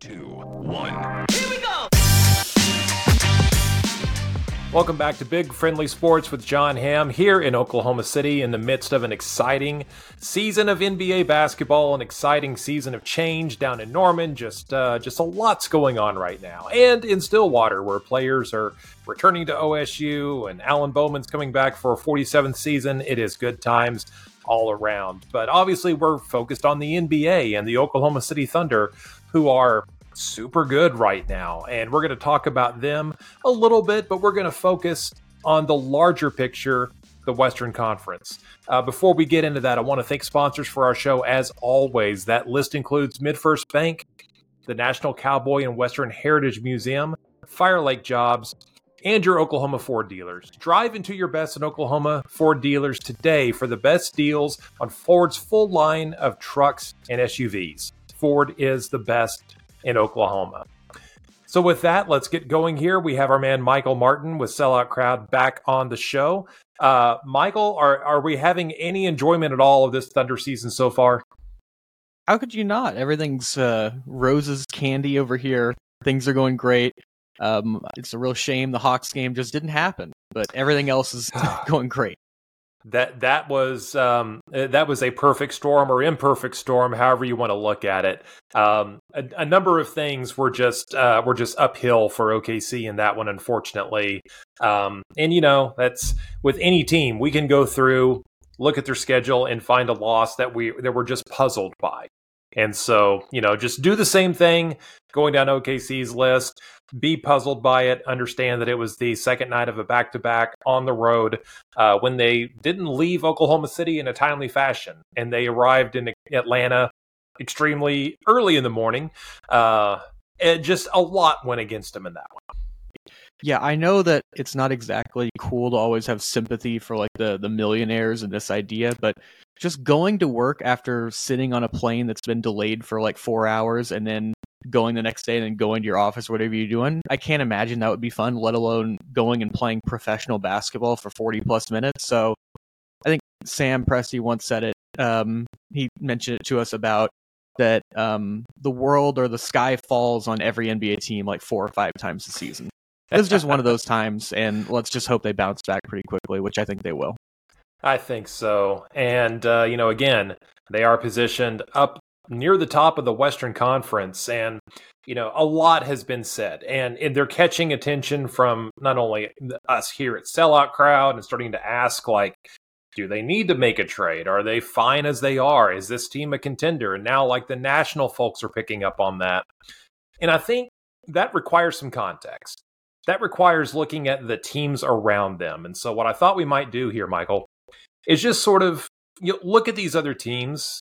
two, one. Here we go! Welcome back to Big Friendly Sports with John Hamm here in Oklahoma City in the midst of an exciting season of NBA basketball, an exciting season of change down in Norman. Just, uh, just a lot's going on right now, and in Stillwater, where players are returning to OSU and Alan Bowman's coming back for a 47th season. It is good times all around. But obviously, we're focused on the NBA and the Oklahoma City Thunder, who are super good right now. And we're going to talk about them a little bit, but we're going to focus on the larger picture, the Western Conference. Uh, before we get into that, I want to thank sponsors for our show as always. That list includes MidFirst Bank, the National Cowboy and Western Heritage Museum, Fire Lake Jobs, and your Oklahoma Ford dealers. Drive into your best in Oklahoma Ford dealers today for the best deals on Ford's full line of trucks and SUVs. Ford is the best in Oklahoma. So, with that, let's get going here. We have our man Michael Martin with Sellout Crowd back on the show. Uh, Michael, are, are we having any enjoyment at all of this Thunder season so far? How could you not? Everything's uh, roses, candy over here. Things are going great. Um, it's a real shame the Hawks game just didn't happen, but everything else is going great. That that was um, uh, that was a perfect storm or imperfect storm, however you want to look at it. Um, a, a, number of things were just uh, were just uphill for OKC in that one, unfortunately. Um, and you know that's with any team, we can go through, look at their schedule, and find a loss that we that we're just puzzled by. And so, you know, just do the same thing going down OKC's list, be puzzled by it, understand that it was the second night of a back to back on the road uh, when they didn't leave Oklahoma City in a timely fashion. And they arrived in Atlanta extremely early in the morning. Uh, just a lot went against them in that one. Yeah, I know that it's not exactly cool to always have sympathy for like the the millionaires and this idea, but just going to work after sitting on a plane that's been delayed for like 4 hours and then going the next day and then going to your office whatever you're doing, I can't imagine that would be fun, let alone going and playing professional basketball for 40 plus minutes. So I think Sam Presti once said it. Um, he mentioned it to us about that um, the world or the sky falls on every NBA team like four or five times a season it's just one of those times, and let's just hope they bounce back pretty quickly, which I think they will. I think so. And, uh, you know, again, they are positioned up near the top of the Western Conference. And, you know, a lot has been said. And, and they're catching attention from not only us here at Sellout Crowd and starting to ask, like, do they need to make a trade? Are they fine as they are? Is this team a contender? And now, like, the national folks are picking up on that. And I think that requires some context that requires looking at the teams around them. And so, what I thought we might do here, Michael, is just sort of you know, look at these other teams,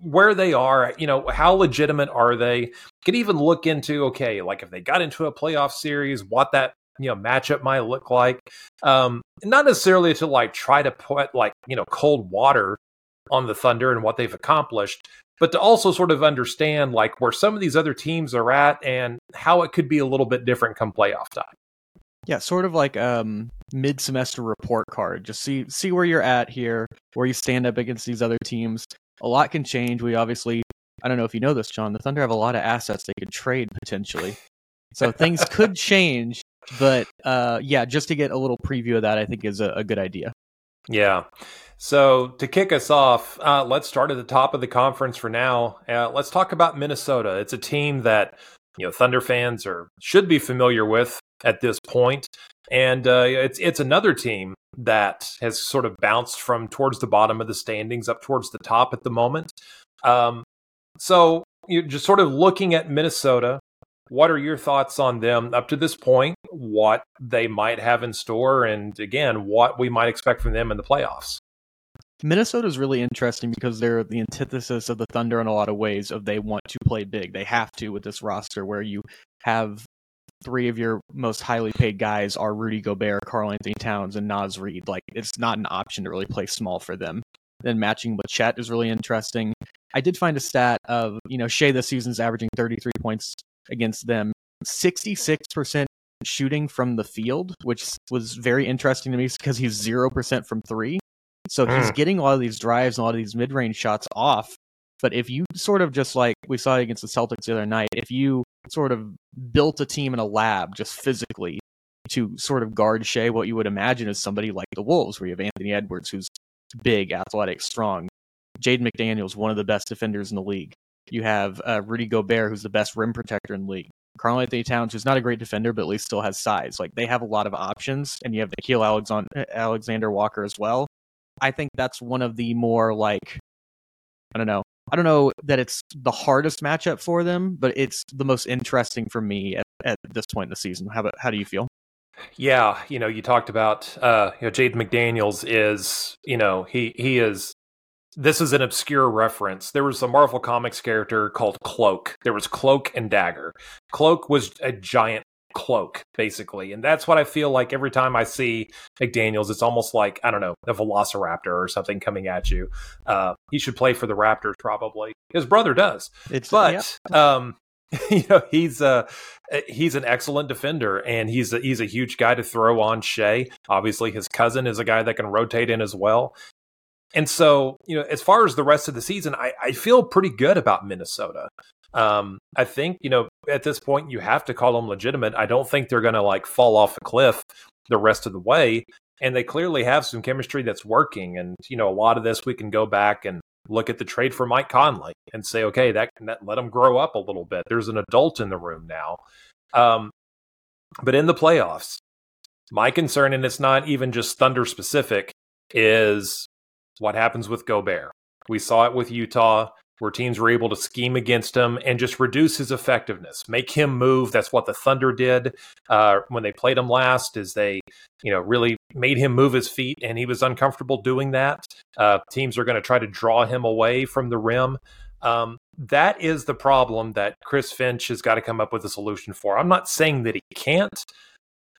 where they are, you know, how legitimate are they? You could even look into, okay, like if they got into a playoff series, what that you know matchup might look like. Um, not necessarily to like try to put like you know cold water on the Thunder and what they've accomplished, but to also sort of understand like where some of these other teams are at and how it could be a little bit different come playoff time. Yeah, sort of like um mid-semester report card. Just see see where you're at here, where you stand up against these other teams. A lot can change. We obviously I don't know if you know this, John, The Thunder have a lot of assets they could trade potentially. So things could change, but uh yeah, just to get a little preview of that I think is a, a good idea. Yeah. So to kick us off, uh, let's start at the top of the conference for now. Uh, let's talk about Minnesota. It's a team that you know Thunder fans are should be familiar with at this point. And uh, it's it's another team that has sort of bounced from towards the bottom of the standings up towards the top at the moment. Um, so you're just sort of looking at Minnesota. What are your thoughts on them up to this point? What they might have in store, and again, what we might expect from them in the playoffs. Minnesota is really interesting because they're the antithesis of the Thunder in a lot of ways. Of they want to play big, they have to with this roster where you have three of your most highly paid guys are Rudy Gobert, Karl-Anthony Towns, and Naz Reid. Like it's not an option to really play small for them. Then matching with Chet is really interesting. I did find a stat of, you know, Shai this season's averaging 33 points against them, 66% shooting from the field, which was very interesting to me because he's 0% from three. So he's mm. getting a lot of these drives and a lot of these mid range shots off. But if you sort of just like we saw against the Celtics the other night, if you sort of built a team in a lab just physically to sort of guard Shai, what you would imagine is somebody like the Wolves, where you have Anthony Edwards, who's big, athletic, strong. Jaden McDaniels, one of the best defenders in the league. You have uh, Rudy Gobert, who's the best rim protector in the league. Karl Anthony Towns, who's not a great defender, but at least still has size. Like they have a lot of options, and you have Alexander, Alexander Walker as well. I think that's one of the more like I don't know. I don't know that it's the hardest matchup for them, but it's the most interesting for me at, at this point in the season. How about how do you feel? Yeah, you know, you talked about uh, you know, Jaden McDaniels is, you know, he he is this is an obscure reference. There was a Marvel Comics character called Cloak. There was Cloak and Dagger. Cloak was a giant cloak, basically. And that's what I feel like every time I see McDaniels. It's almost like, I don't know, a velociraptor or something coming at you. Uh, he should play for the Raptors, probably. His brother does. It's, but, yeah. um, you know he's a he's an excellent defender and he's a, he's a huge guy to throw on Shai. Obviously, his cousin is a guy that can rotate in as well. And so, you know, as far as the rest of the season, I, I feel pretty good about Minnesota. Um, I think, you know, at this point, you have to call them legitimate. I don't think they're going to like fall off a cliff the rest of the way. And they clearly have some chemistry that's working. And, you know, a lot of this we can go back and look at the trade for Mike Conley and say, okay, that, that let him grow up a little bit. There's an adult in the room now. Um, but in the playoffs, my concern, and it's not even just Thunder specific, is what happens with Gobert. We saw it with Utah where teams were able to scheme against him and just reduce his effectiveness, make him move. That's what the Thunder did uh, when they played him last. Is they, you know, really made him move his feet, and he was uncomfortable doing that. Uh, teams are going to try to draw him away from the rim. Um, that is the problem that Chris Finch has got to come up with a solution for. I'm not saying that he can't,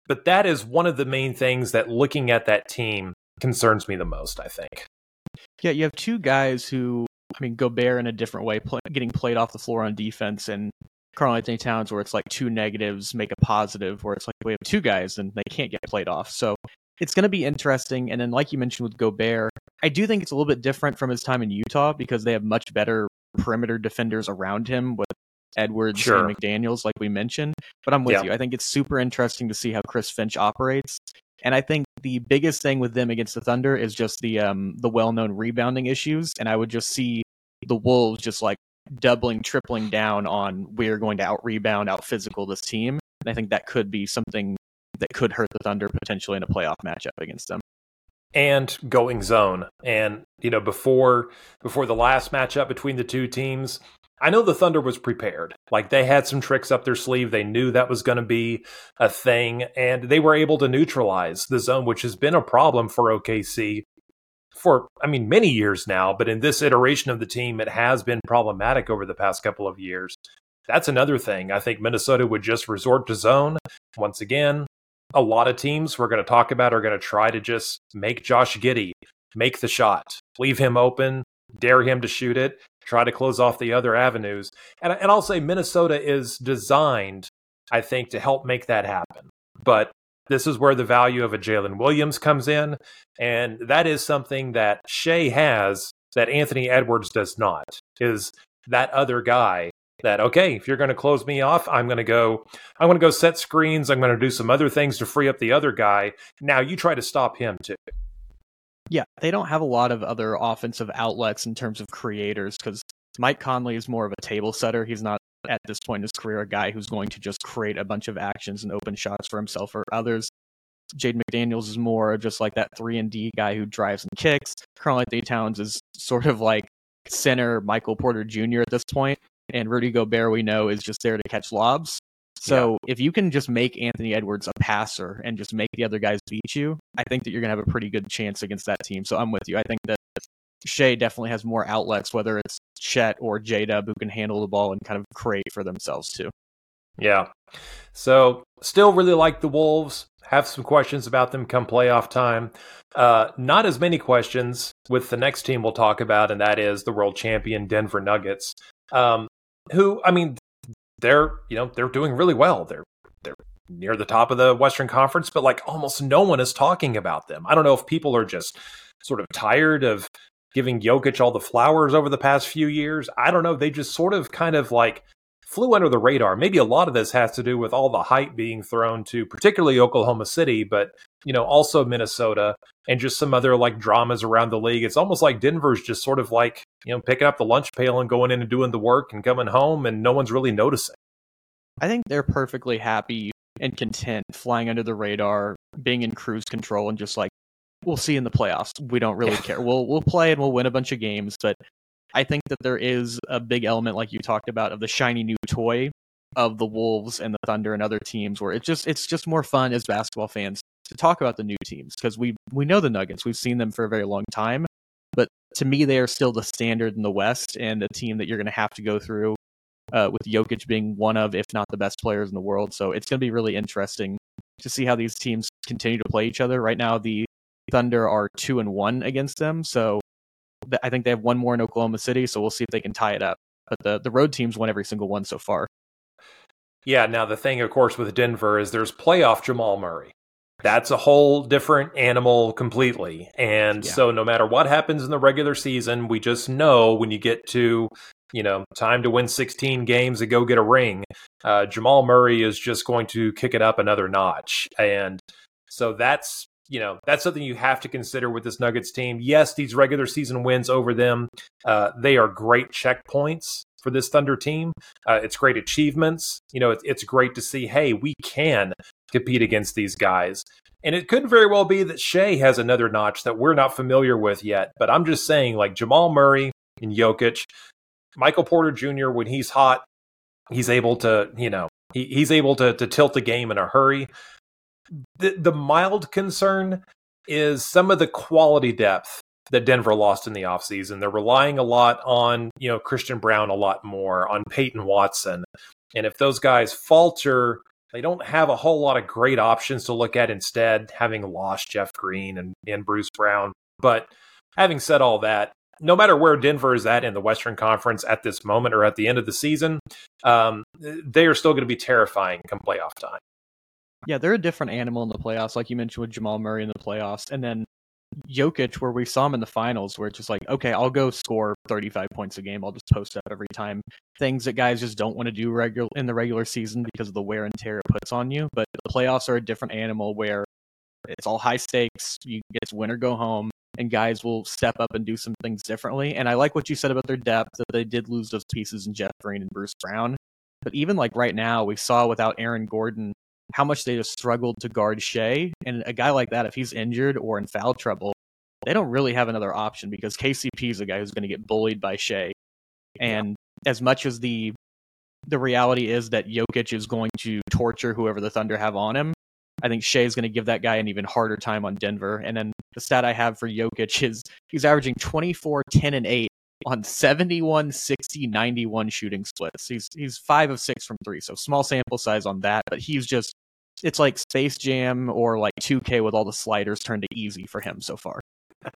but that is one of the main things that looking at that team concerns me the most. I think. Yeah, you have two guys who, I mean, Gobert in a different way, play, getting played off the floor on defense, and Karl Anthony Towns, where it's like two negatives make a positive, where it's like we have two guys and they can't get played off. So it's going to be interesting. And then, like you mentioned with Gobert, I do think it's a little bit different from his time in Utah because they have much better perimeter defenders around him with Edwards sure. and McDaniels, like we mentioned. But I'm with yeah. you. I think it's super interesting to see how Chris Finch operates. And I think the biggest thing with them against the Thunder is just the um the well known rebounding issues. And I would just see the Wolves just like doubling, tripling down on we're going to out rebound, out physical this team. And I think that could be something that could hurt the Thunder potentially in a playoff matchup against them. And going zone. And, you know, before before the last matchup between the two teams, I know the Thunder was prepared. Like they had some tricks up their sleeve. They knew that was going to be a thing, and they were able to neutralize the zone, which has been a problem for OKC for, I mean, many years now. But in this iteration of the team, it has been problematic over the past couple of years. That's another thing. I think Minnesota would just resort to zone. Once again, a lot of teams we're going to talk about are going to try to just make Josh Giddey make the shot, leave him open, dare him to shoot it, try to close off the other avenues. And, and I'll say Minnesota is designed, I think, to help make that happen. But this is where the value of a Jalen Williams comes in. And that is something that Shai has that Anthony Edwards does not, is that other guy that okay if you're going to close me off i'm going to go i'm going to go set screens i'm going to do some other things to free up the other guy now you try to stop him too yeah, they don't have a lot of other offensive outlets in terms of creators because Mike Conley is more of a table setter. He's not at this point in his career a guy who's going to just create a bunch of actions and open shots for himself or others. Jaden McDaniels is more just like that three and D guy who drives and kicks. Karl Anthony Towns is sort of like center Michael Porter Jr. at this point, and Rudy Gobert we know is just there to catch lobs. So yeah. if you can just make Anthony Edwards a passer and just make the other guys beat you, I think that you're going to have a pretty good chance against that team. So I'm with you. I think that Shai definitely has more outlets, whether it's Chet or J Dub, who can handle the ball and kind of create for themselves too. Yeah. So still really like the Wolves. Have some questions about them come playoff time. Uh, not as many questions with the next team we'll talk about, and that is the world champion Denver Nuggets. Um, who, I mean, they're you know they're doing really well. They're they're near the top of the Western Conference, but like almost no one is talking about them. I don't know if people are just sort of tired of giving Jokic all the flowers over the past few years. I don't know. They just sort of kind of like flew under the radar. Maybe a lot of this has to do with all the hype being thrown to particularly Oklahoma City, but you know, also Minnesota and just some other like dramas around the league. It's almost like Denver's just sort of like, you know, picking up the lunch pail and going in and doing the work and coming home and no one's really noticing. I think they're perfectly happy and content flying under the radar, being in cruise control and just like we'll see in the playoffs. We don't really care. We'll we'll play and we'll win a bunch of games, but I think that there is a big element like you talked about of the shiny new toy of the Wolves and the Thunder and other teams where it's just it's just more fun as basketball fans to talk about the new teams because we we know the Nuggets. We've seen them for a very long time, but to me they are still the standard in the West and a team that you're going to have to go through uh, with Jokic being one of, if not the best players in the world. So it's going to be really interesting to see how these teams continue to play each other. Right now, the Thunder are two and one against them, so I think they have one more in Oklahoma City. So we'll see if they can tie it up. But the the road teams won every single one so far. Yeah. Now the thing, of course, with Denver is there's playoff Jamal Murray. That's a whole different animal completely. And yeah. so no matter what happens in the regular season, we just know when you get to you know, time to win 16 games and go get a ring. Uh, Jamal Murray is just going to kick it up another notch. And so that's, you know, that's something you have to consider with this Nuggets team. Yes, these regular season wins over them, uh, they are great checkpoints for this Thunder team. Uh, it's great achievements. You know, it's, it's great to see, hey, we can compete against these guys. And it could very well be that Shai has another notch that we're not familiar with yet. But I'm just saying, like Jamal Murray and Jokic, Michael Porter Jr. when he's hot, he's able to, you know, he, he's able to to tilt the game in a hurry. The the mild concern is some of the quality depth that Denver lost in the offseason. They're relying a lot on, you know, Christian Braun a lot more, on Peyton Watson. And if those guys falter, they don't have a whole lot of great options to look at instead, having lost Jeff Green and, and Bruce Brown. But having said all that, no matter where Denver is at in the Western Conference at this moment or at the end of the season, um, they are still going to be terrifying come playoff time. Yeah, they're a different animal in the playoffs, like you mentioned with Jamal Murray in the playoffs, and then Jokic, where we saw him in the finals, where it's just like, okay, I'll go score 35 points a game. I'll just post up every time. Things that guys just don't want to do regular in the regular season because of the wear and tear it puts on you. But the playoffs are a different animal where it's all high stakes. You it's win or go home and guys will step up and do some things differently. And I like what you said about their depth that they did lose those pieces in Jeff Green and Bruce Brown. But even like right now, we saw without Aaron Gordon how much they just struggled to guard Shai. And a guy like that, if he's injured or in foul trouble, they don't really have another option because KCP is a guy who's going to get bullied by Shai. And yeah. as much as the the reality is that Jokic is going to torture whoever the Thunder have on him, I think Shai is going to give that guy an even harder time on Denver. And then the stat I have for Jokic is he's averaging 24, 10, and 8 on 71, 60, 91 shooting splits. He's he's five of six from three, so small sample size on that. But he's just it's like Space Jam or like 2K with all the sliders turned to easy for him so far.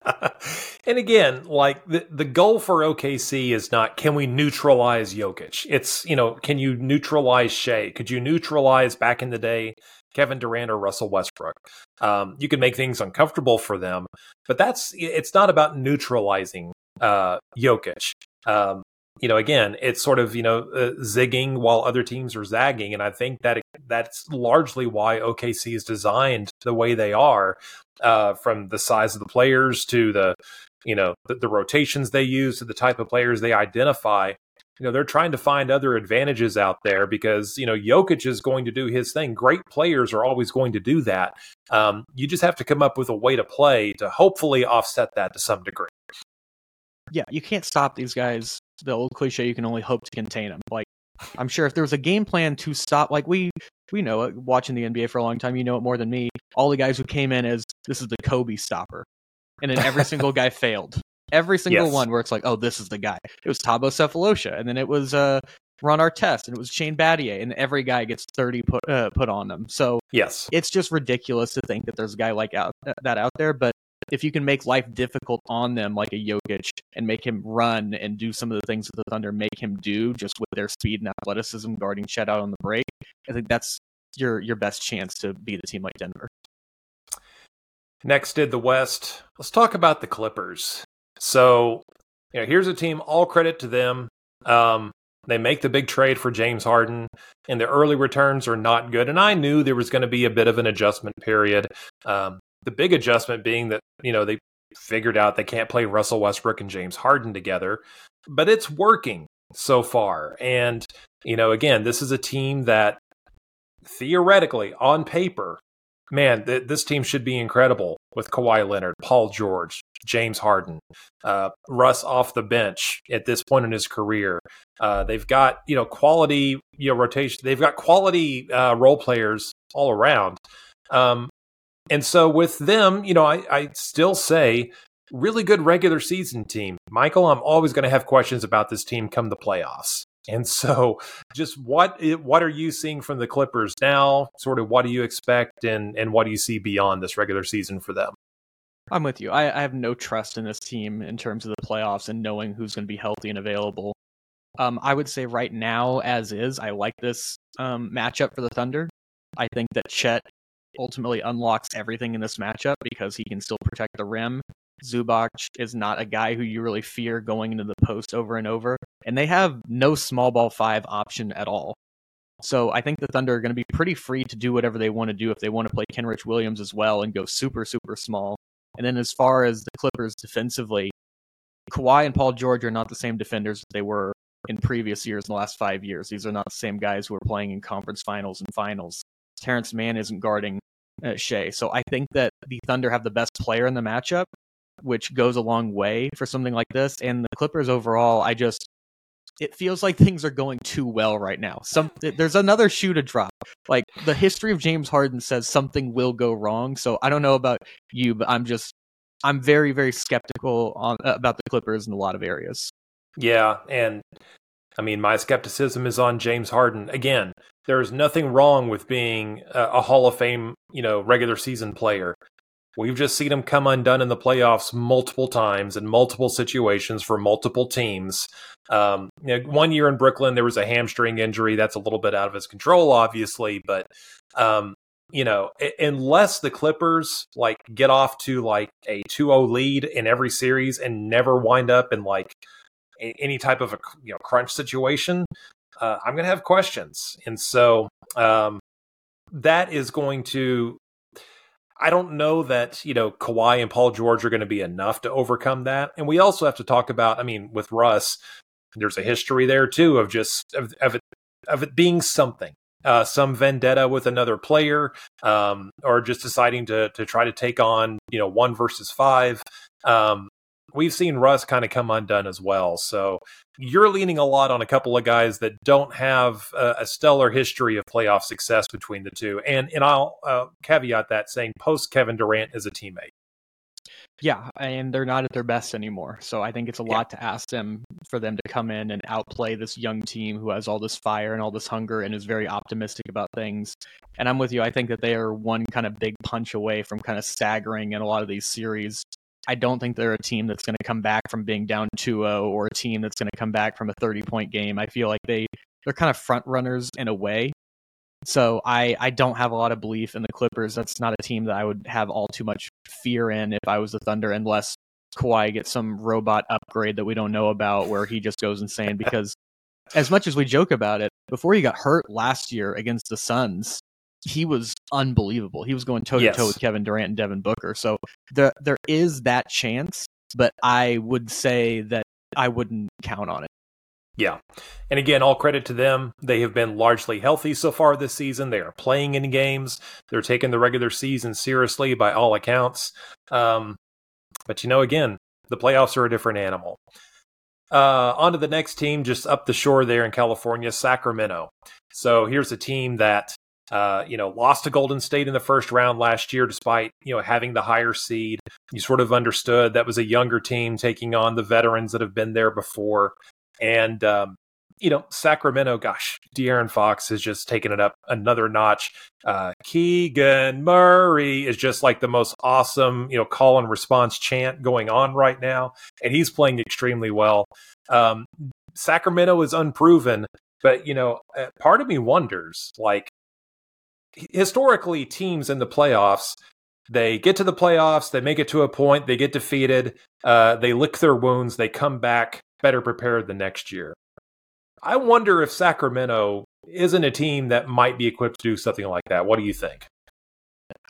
and again, like the the goal for OKC is not can we neutralize Jokic? It's you know can you neutralize Shai? Could you neutralize back in the day Kevin Durant or Russell Westbrook. Um, you can make things uncomfortable for them, but that's it's not about neutralizing uh, Jokic. Um, you know, again, it's sort of you know uh, zigging while other teams are zagging, and I think that that's largely why OKC is designed the way they are, uh, from the size of the players to the you know the, the rotations they use to the type of players they identify you know, they're trying to find other advantages out there because, you know, Jokic is going to do his thing. Great players are always going to do that. Um, you just have to come up with a way to play to hopefully offset that to some degree. Yeah, you can't stop these guys. The old cliche, you can only hope to contain them. Like, I'm sure if there was a game plan to stop, like we we know it, watching the NBA for a long time, you know it more than me. All the guys who came in as this is the Kobe stopper, and then every single guy failed. Every single yes. one where it's like, oh, this is the guy. It was Thabo Sefolosha, and then it was uh, Ron Artest, and it was Shane Battier, and every guy gets 30 put uh, put on them. So yes, it's just ridiculous to think that there's a guy like out, that out there. But if you can make life difficult on them, like a Jokic, and make him run and do some of the things that the Thunder make him do, just with their speed and athleticism, guarding Chet out on the break, I think that's your your best chance to beat a team like Denver. Next did the West. Let's talk about the Clippers. So, you know, here's a team. All credit to them. Um, They make the big trade for James Harden, and the early returns are not good. And I knew there was going to be a bit of an adjustment period. Um, the big adjustment being that you know they figured out they can't play Russell Westbrook and James Harden together, but it's working so far. And you know, again, this is a team that theoretically, on paper, man, th- this team should be incredible with Kawhi Leonard, Paul George, James Harden, uh, Russ off the bench at this point in his career. Uh, they've got you know quality you know rotation. They've got quality uh, role players all around. Um, and so with them, you know, I, I still say really good regular season team. Michael, I'm always going to have questions about this team come the playoffs. And so, just what what are you seeing from the Clippers now? Sort of what do you expect, and and what do you see beyond this regular season for them? I'm with you. I, I have no trust in this team in terms of the playoffs and knowing who's going to be healthy and available. Um, I would say right now, as is, I like this um, matchup for the Thunder. I think that Chet ultimately unlocks everything in this matchup because he can still protect the rim. Zubac is not a guy who you really fear going into the post over and over, and they have no small ball five option at all. So I think the Thunder are going to be pretty free to do whatever they want to do if they want to play Kenrich Williams as well and go super super small. And then as far as the Clippers defensively, Kawhi and Paul George are not the same defenders they were in previous years in the last five years. These are not the same guys who are playing in conference finals and finals. Terance Mann isn't guarding uh, Shai. So I think that the Thunder have the best player in the matchup, which goes a long way for something like this. And the Clippers overall, I just it feels like things are going too well right now. Some there's another shoe to drop. Like the history of James Harden says something will go wrong. So I don't know about you, but I'm just I'm very very skeptical on about the Clippers in a lot of areas. Yeah, and I mean, my skepticism is on James Harden. Again, there's nothing wrong with being a, a Hall of Fame, you know, regular season player. We've just seen him come undone in the playoffs multiple times in multiple situations for multiple teams. Um, you know, one year in Brooklyn, there was a hamstring injury. That's a little bit out of his control, obviously, but um, you know, unless the Clippers like get off to like a 2-0 lead in every series and never wind up in like any type of a you know crunch situation, uh, I'm going to have questions, and so um, that is going to. I don't know that you know Kawhi and Paul George are going to be enough to overcome that, and we also have to talk about. I mean, with Russ, there's a history there too of just of, of it of it being something uh, some vendetta with another player, um, or just deciding to to try to take on you know one versus five. Um, we've seen Russ kind of come undone as well. So you're leaning a lot on a couple of guys that don't have a, a stellar history of playoff success between the two. And and I'll uh, caveat that saying post Kevin Durant is a teammate. Yeah, and they're not at their best anymore. So I think it's a yeah. lot to ask them for them to come in and outplay this young team who has all this fire and all this hunger and is very optimistic about things. And I'm with you. I think that they are one kind of big punch away from kind of staggering in a lot of these series I don't think they're a team that's going to come back from being down 2-0 or a team that's going to come back from a 30-point game. I feel like they they're kind of front runners in a way. So I I don't have a lot of belief in the Clippers. That's not a team that I would have all too much fear in if I was the Thunder unless Kawhi gets some robot upgrade that we don't know about where he just goes insane because as much as we joke about it, before he got hurt last year against the Suns, he was unbelievable. He was going toe to toe with Kevin Durant and Devin Booker. So there there is that chance, but I would say that I wouldn't count on it. Yeah. And again, all credit to them. They have been largely healthy so far this season. They are playing in games. They're taking the regular season seriously by all accounts. Um, but you know, again, the playoffs are a different animal. Uh, on to the next team, just up the shore there in California, Sacramento. So here's a team that uh, you know, lost to Golden State in the first round last year, despite you know having the higher seed. You sort of understood that was a younger team taking on the veterans that have been there before, and um, you know, Sacramento, gosh, De'Aaron Fox has just taken it up another notch. Uh, Keegan Murray is just like the most awesome, you know, call and response chant going on right now, and he's playing extremely well. Um, Sacramento is unproven, but you know, uh, part of me wonders, like, historically teams in the playoffs they get to the playoffs they make it to a point they get defeated uh, they lick their wounds they come back better prepared the next year I wonder if Sacramento isn't a team that might be equipped to do something like that. What do you think?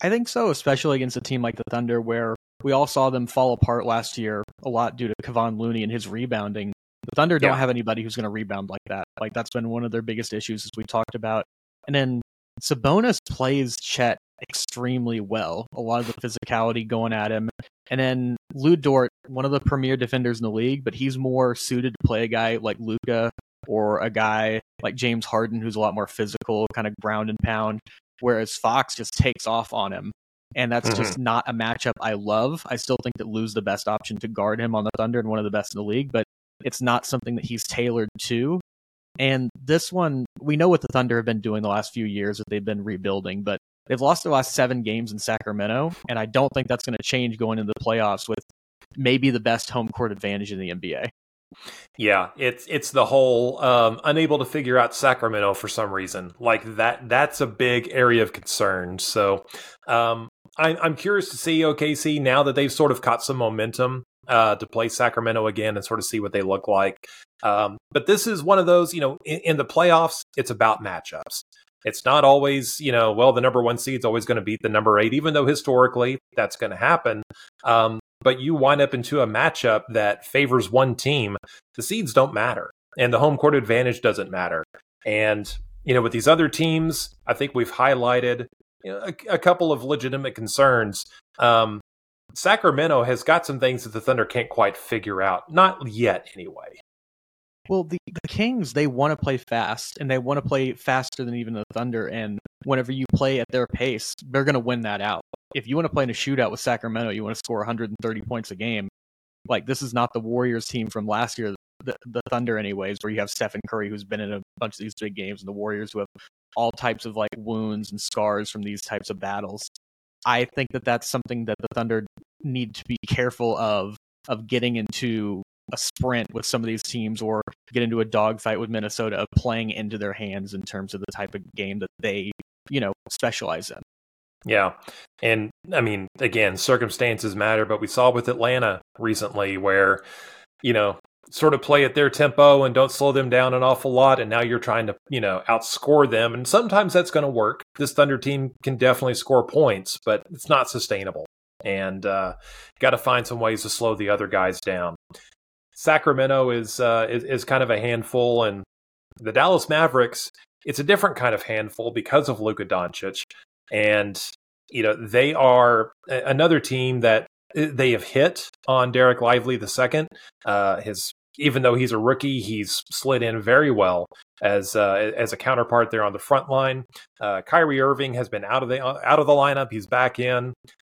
I think so, especially against a team like the Thunder, where we all saw them fall apart last year a lot due to Kevon Looney and his rebounding. The Thunder don't have anybody who's going to rebound like that. Like that's been one of their biggest issues, as we talked about. And then Sabonis plays Chet extremely well. A lot of the physicality going at him. And then Lu Dort, one of the premier defenders in the league, but he's more suited to play a guy like Luka or a guy like James Harden, who's a lot more physical, kind of ground and pound. Whereas Fox just takes off on him. And that's mm-hmm. just not a matchup I love. I still think that Lu's the best option to guard him on the Thunder and one of the best in the league, but it's not something that he's tailored to. And this one, we know what the Thunder have been doing the last few years that they've been rebuilding, but they've lost the last seven games in Sacramento, and I don't think that's going to change going into the playoffs with maybe the best home court advantage in the NBA. Yeah, it's it's the whole um, unable to figure out Sacramento for some reason. Like that that's a big area of concern. So um, I'm I'm curious to see OKC now that they've sort of caught some momentum uh, to play Sacramento again and sort of see what they look like. Um, but this is one of those, you know, in, in the playoffs, it's about matchups. It's not always, you know, well, the number one seed's always going to beat the number eight, even though historically that's going to happen. Um, but you wind up into a matchup that favors one team, the seeds don't matter and the home court advantage doesn't matter. And, you know, with these other teams, I think we've highlighted you know, a, a couple of legitimate concerns. Um, Sacramento has got some things that the Thunder can't quite figure out, not yet anyway. Well, the, the Kings, they want to play fast, and they want to play faster than even the Thunder. And whenever you play at their pace, they're going to win that out. If you want to play in a shootout with Sacramento, you want to score 130 points a game. Like, this is not the Warriors team from last year, the, the Thunder, anyways, where you have Stephen Curry, who's been in a bunch of these big games, and the Warriors, who have all types of like wounds and scars from these types of battles. I think that that's something that the Thunder need to be careful of, of getting into a sprint with some of these teams or get into a dogfight with Minnesota playing into their hands in terms of the type of game that they, you know, specialize in. Yeah. And I mean, again, circumstances matter, but we saw with Atlanta recently where, you know, sort of play at their tempo and don't slow them down an awful lot. And now you're trying to, you know, outscore them. And sometimes that's going to work. This Thunder team can definitely score points, but it's not sustainable. And uh, got to find some ways to slow the other guys down. Sacramento is, uh, is is kind of a handful, and the Dallas Mavericks. It's a different kind of handful because of Luka Doncic, and you know they are another team that uh, they have hit on Dereck Lively the second. Uh, his even though he's a rookie, he's slid in very well as uh, as a counterpart there on the front line. Uh, Kyrie Irving has been out of the out of the lineup. He's back in.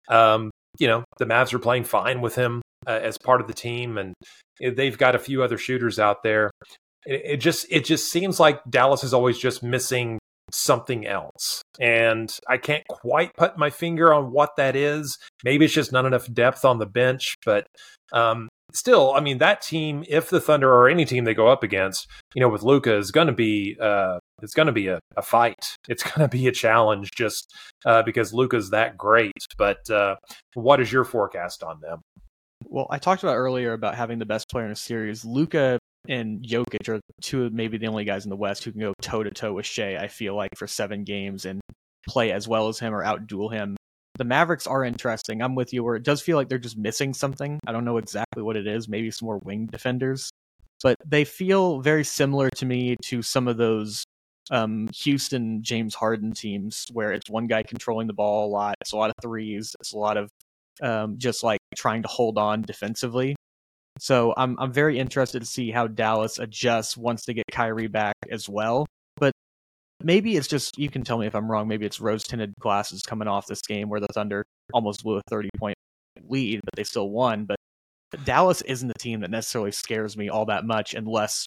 Um, you know the Mavs are playing fine with him uh, as part of the team, and they've got a few other shooters out there. It, it just it just seems like Dallas is always just missing something else. And I can't quite put my finger on what that is. Maybe it's just not enough depth on the bench, but um, still, I mean, that team, if the Thunder or any team they go up against, you know, with Luka is going to be, uh, it's going to be a, a, fight. It's going to be a challenge just uh, because Luka's that great. But uh, what is your forecast on them? Well, I talked about earlier about having the best player in a series. Luka and Jokic are two of maybe the only guys in the West who can go toe to toe with Shai, I feel like, for seven games and play as well as him or outduel him. The Mavericks are interesting. I'm with you where it does feel like they're just missing something. I don't know exactly what it is, maybe some more wing defenders. But they feel very similar to me to some of those um, Houston James Harden teams where it's one guy controlling the ball a lot. It's a lot of threes. It's a lot of um, just like trying to hold on defensively. So I'm I'm very interested to see how Dallas adjusts once they get Kyrie back as well. But maybe it's just you can tell me if I'm wrong. Maybe it's rose tinted glasses coming off this game where the Thunder almost blew a 30 point lead, but they still won. But Dallas isn't the team that necessarily scares me all that much unless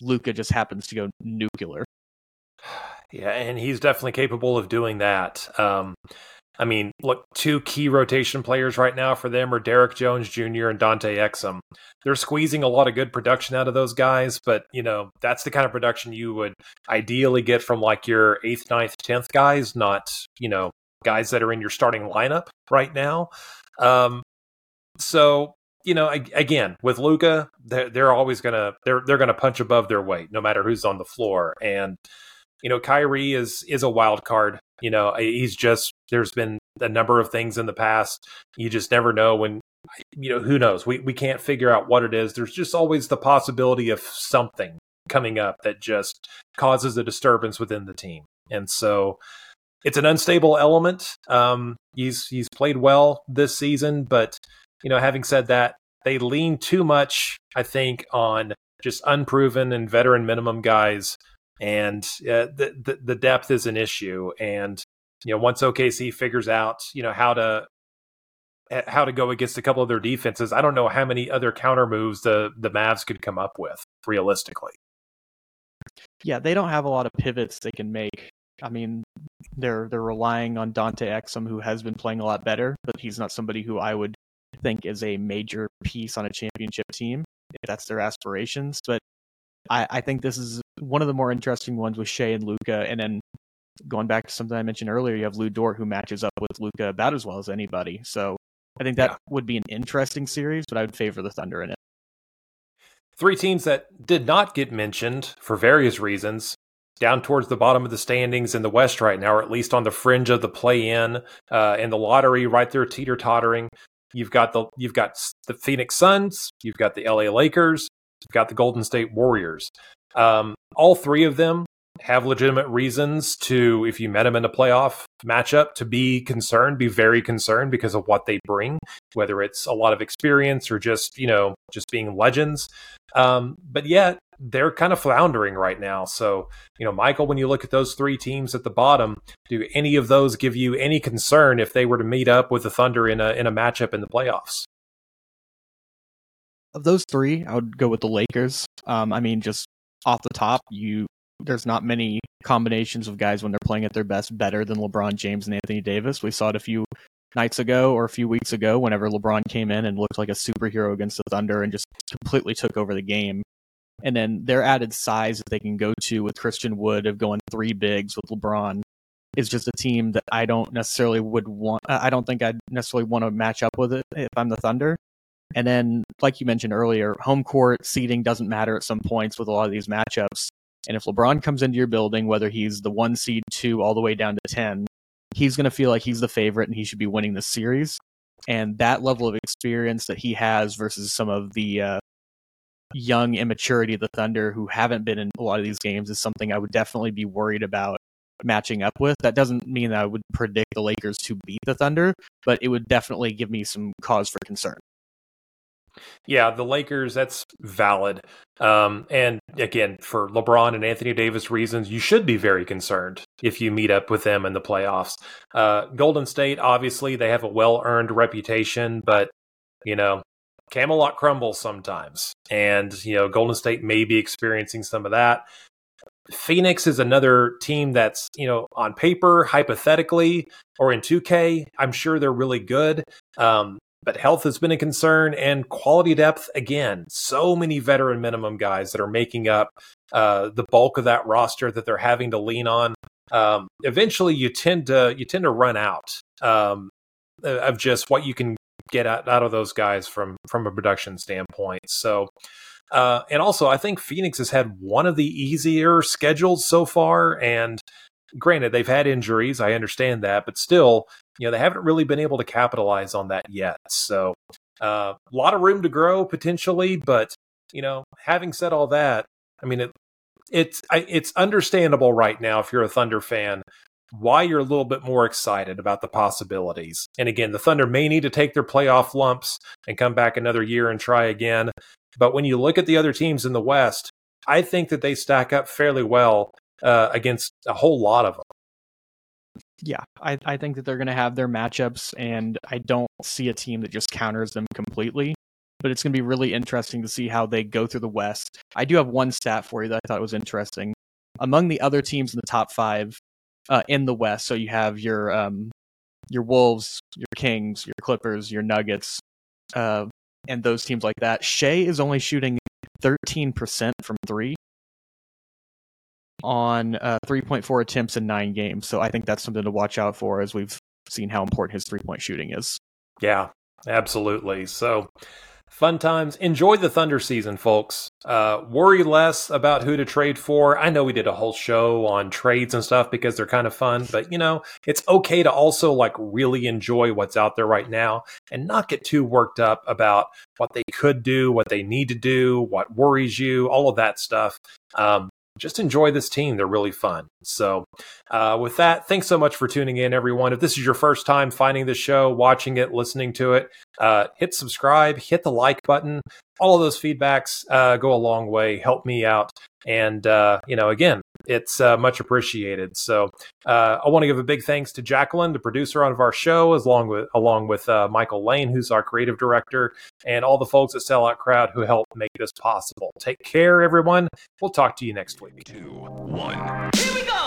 Luka just happens to go nuclear. Yeah, and he's definitely capable of doing that. Um, I mean, look, two key rotation players right now for them are Derrick Jones Jr. and Dante Exum. They're squeezing a lot of good production out of those guys, but you know that's the kind of production you would ideally get from like your eighth, ninth, tenth guys, not you know guys that are in your starting lineup right now. Um, so you know, again with Luka, they're, they're always gonna they're they're gonna punch above their weight, no matter who's on the floor. And you know, Kyrie is is a wild card. You know, he's just there's been a number of things in the past. You just never know when you know who knows. We we can't figure out what it is. There's just always the possibility of something coming up that just causes a disturbance within the team. And so it's an unstable element. Um, he's he's played well this season, but you know, having said that, they lean too much, I think, on just unproven and veteran minimum guys, and uh, the, the the depth is an issue. And you know, once OKC figures out, you know, how to how to go against a couple of their defenses, I don't know how many other counter moves the the Mavs could come up with realistically. Yeah, they don't have a lot of pivots they can make. I mean, they're they're relying on Dante Exum, who has been playing a lot better, but he's not somebody who I would think is a major piece on a championship team if that's their aspirations. But I, I think this is one of the more interesting ones was Shai and Luka, and then going back to something I mentioned earlier, you have Lu Dort who matches up with Luka about as well as anybody. So I think that yeah. would be an interesting series, but I would favor the Thunder in it. Three teams that did not get mentioned for various reasons down towards the bottom of the standings in the West right now, or at least on the fringe of the play-in uh, and the lottery, right there teeter tottering. You've got the you've got the Phoenix Suns, you've got the LA Lakers, you've got the Golden State Warriors. Um, all three of them have legitimate reasons to, if you met them in a playoff matchup, to be concerned, be very concerned because of what they bring, whether it's a lot of experience or just, you know, just being legends. Um, but yet they're kind of floundering right now. So, you know, Michael, when you look at those three teams at the bottom, do any of those give you any concern if they were to meet up with the Thunder in a in a matchup in the playoffs? Of those three, I would go with the Lakers. Um, I mean, just off the top, you there's not many combinations of guys when they're playing at their best better than LeBron James and Anthony Davis. We saw it a few nights ago or a few weeks ago whenever LeBron came in and looked like a superhero against the Thunder and just completely took over the game. And then their added size that they can go to with Christian Wood of going three bigs with LeBron is just a team that I don't necessarily would want. I don't think I'd necessarily want to match up with it if I'm the Thunder. And then, like you mentioned earlier, home court seating doesn't matter at some points with a lot of these matchups. And if LeBron comes into your building, whether he's the one seed, two, all the way down to 10, he's going to feel like he's the favorite and he should be winning the series. And that level of experience that he has versus some of the uh, young immaturity of the Thunder who haven't been in a lot of these games is something I would definitely be worried about matching up with. That doesn't mean that I would predict the Lakers to beat the Thunder, but it would definitely give me some cause for concern. Yeah, the Lakers, that's valid. Um, and again, for LeBron and Anthony Davis reasons, you should be very concerned if you meet up with them in the playoffs. Uh, Golden State, obviously, they have a well earned reputation, but, you know, Camelot crumbles sometimes. And, you know, Golden State may be experiencing some of that. Phoenix is another team that's, you know, on paper, hypothetically, or in 2K, I'm sure they're really good. Um, but health has been a concern and quality depth again. So many veteran minimum guys that are making up uh, the bulk of that roster that they're having to lean on. Um, eventually, you tend to you tend to run out um, of just what you can get out, out of those guys from from a production standpoint. So. Uh, and also, I think Phoenix has had one of the easier schedules so far. And granted, they've had injuries. I understand that, but still, you know, they haven't really been able to capitalize on that yet. So, uh, a lot of room to grow potentially. But you know, having said all that, I mean, it, it's it's understandable right now if you're a Thunder fan why you're a little bit more excited about the possibilities. And again, the Thunder may need to take their playoff lumps and come back another year and try again. But when you look at the other teams in the West, I think that they stack up fairly well uh, against a whole lot of them. Yeah, I, I think that they're going to have their matchups, and I don't see a team that just counters them completely. But it's going to be really interesting to see how they go through the West. I do have one stat for you that I thought was interesting. Among the other teams in the top five uh, in the West, so you have your um, your Wolves, your Kings, your Clippers, your Nuggets, uh, and those teams like that. Shai is only shooting 13% from three on uh, 3.4 attempts in nine games. So I think that's something to watch out for as we've seen how important his three point shooting is. Yeah, absolutely. So Fun times. Enjoy the Thunder season, folks. Uh, worry less about who to trade for. I know we did a whole show on trades and stuff because they're kind of fun, but you know, it's okay to also like really enjoy what's out there right now and not get too worked up about what they could do, what they need to do, what worries you, all of that stuff. Um, just enjoy this team. They're really fun. So, uh, with that, thanks so much for tuning in, everyone. If this is your first time finding the show, watching it, listening to it, uh, hit subscribe, hit the like button. All of those feedbacks uh, go a long way, help me out. And, uh, you know, again, it's uh, much appreciated. So uh, I want to give a big thanks to Jacquelyn, the producer of our show, as along with along with uh, Michael Lane, who's our creative director, and all the folks at Sellout Crowd who helped make this possible. Take care, everyone. We'll talk to you next week. Two, one. Here we go.